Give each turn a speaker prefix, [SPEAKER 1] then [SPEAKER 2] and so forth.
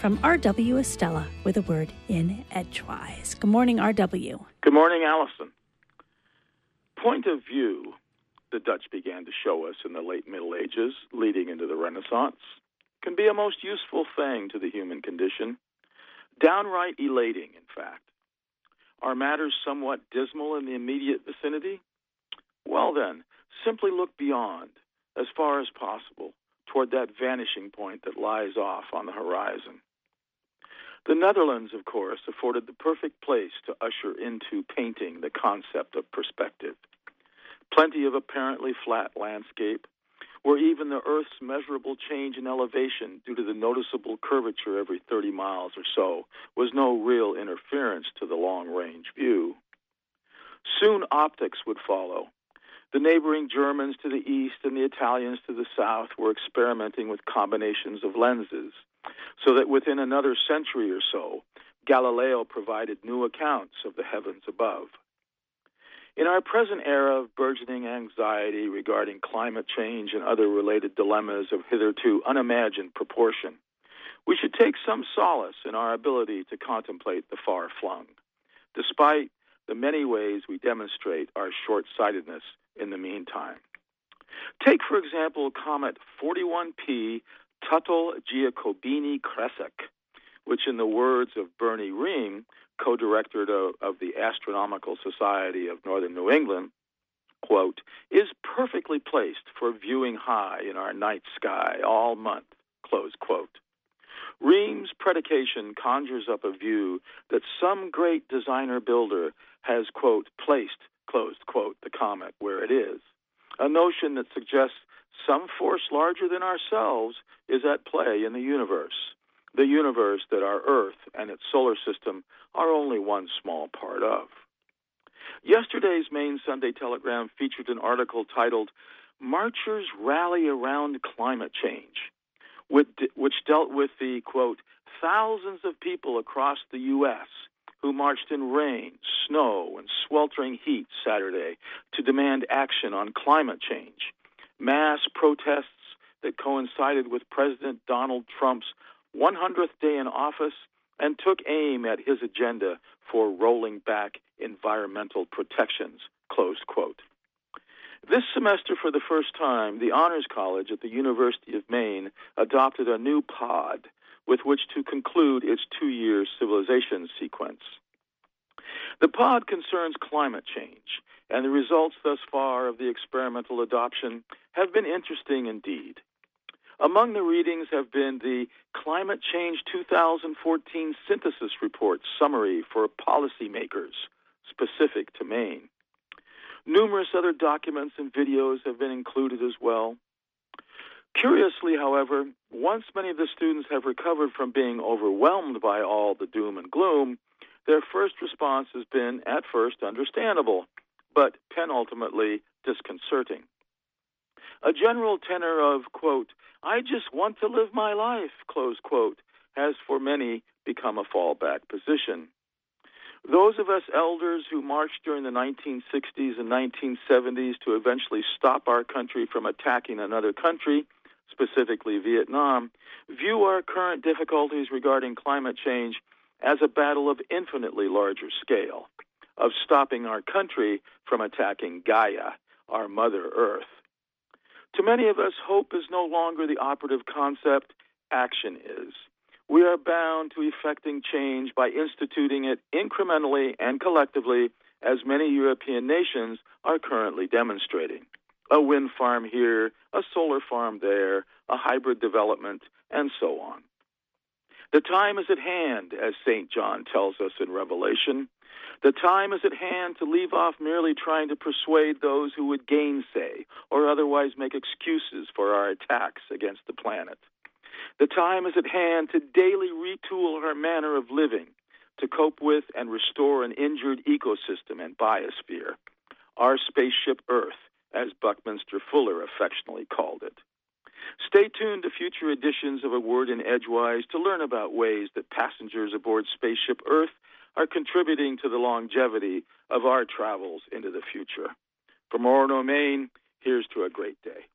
[SPEAKER 1] from R.W. Estela with a word in Edgewise. Good morning, R.W.
[SPEAKER 2] Good morning, Allison. Point of view the Dutch began to show us in the late Middle Ages, leading into the Renaissance, can be a most useful thing to the human condition. Downright elating, in fact. Are matters somewhat dismal in the immediate vicinity? Well, then, simply look beyond, as far as possible, toward that vanishing point that lies off on the horizon. The Netherlands, of course, afforded the perfect place to usher into painting the concept of perspective. Plenty of apparently flat landscape, where even the Earth's measurable change in elevation due to the noticeable curvature every 30 miles or so was no real interference to the long range view. Soon optics would follow. The neighboring Germans to the east and the Italians to the south were experimenting with combinations of lenses, so that within another century or so, Galileo provided new accounts of the heavens above. In our present era of burgeoning anxiety regarding climate change and other related dilemmas of hitherto unimagined proportion, we should take some solace in our ability to contemplate the far flung, despite the many ways we demonstrate our short sightedness in the meantime. Take, for example, Comet 41P Tuttle Giacobini Kresak, which, in the words of Bernie Reim, co director of the Astronomical Society of Northern New England, quote, is perfectly placed for viewing high in our night sky all month, close quote. Reim's predication conjures up a view that some great designer builder has, quote, placed, closed quote, the comet where it is. A notion that suggests some force larger than ourselves is at play in the universe the universe that our Earth and its solar system are only one small part of. Yesterday's Maine Sunday Telegram featured an article titled Marchers Rally Around Climate Change, which dealt with the, quote, thousands of people across the U.S. who marched in rain, snow, and sweltering heat Saturday to demand action on climate change. Mass protests that coincided with President Donald Trump's 100th day in office and took aim at his agenda for rolling back environmental protections. Closed quote. This semester, for the first time, the Honors College at the University of Maine adopted a new pod with which to conclude its two year civilization sequence. The pod concerns climate change, and the results thus far of the experimental adoption have been interesting indeed. Among the readings have been the Climate Change 2014 Synthesis Report summary for policymakers specific to Maine. Numerous other documents and videos have been included as well. Curiously, however, once many of the students have recovered from being overwhelmed by all the doom and gloom, their first response has been, at first, understandable, but penultimately disconcerting. A general tenor of, quote, I just want to live my life, close quote, has for many become a fallback position. Those of us elders who marched during the 1960s and 1970s to eventually stop our country from attacking another country, specifically Vietnam, view our current difficulties regarding climate change as a battle of infinitely larger scale, of stopping our country from attacking Gaia, our Mother Earth. To many of us, hope is no longer the operative concept, action is. We are bound to effecting change by instituting it incrementally and collectively, as many European nations are currently demonstrating. A wind farm here, a solar farm there, a hybrid development, and so on. The time is at hand, as St. John tells us in Revelation. The time is at hand to leave off merely trying to persuade those who would gainsay or otherwise make excuses for our attacks against the planet. The time is at hand to daily retool our manner of living to cope with and restore an injured ecosystem and biosphere, our spaceship Earth, as Buckminster Fuller affectionately called it. Stay tuned to future editions of A Word in Edgewise to learn about ways that passengers aboard Spaceship Earth are contributing to the longevity of our travels into the future. From Orono, Maine, here's to a great day.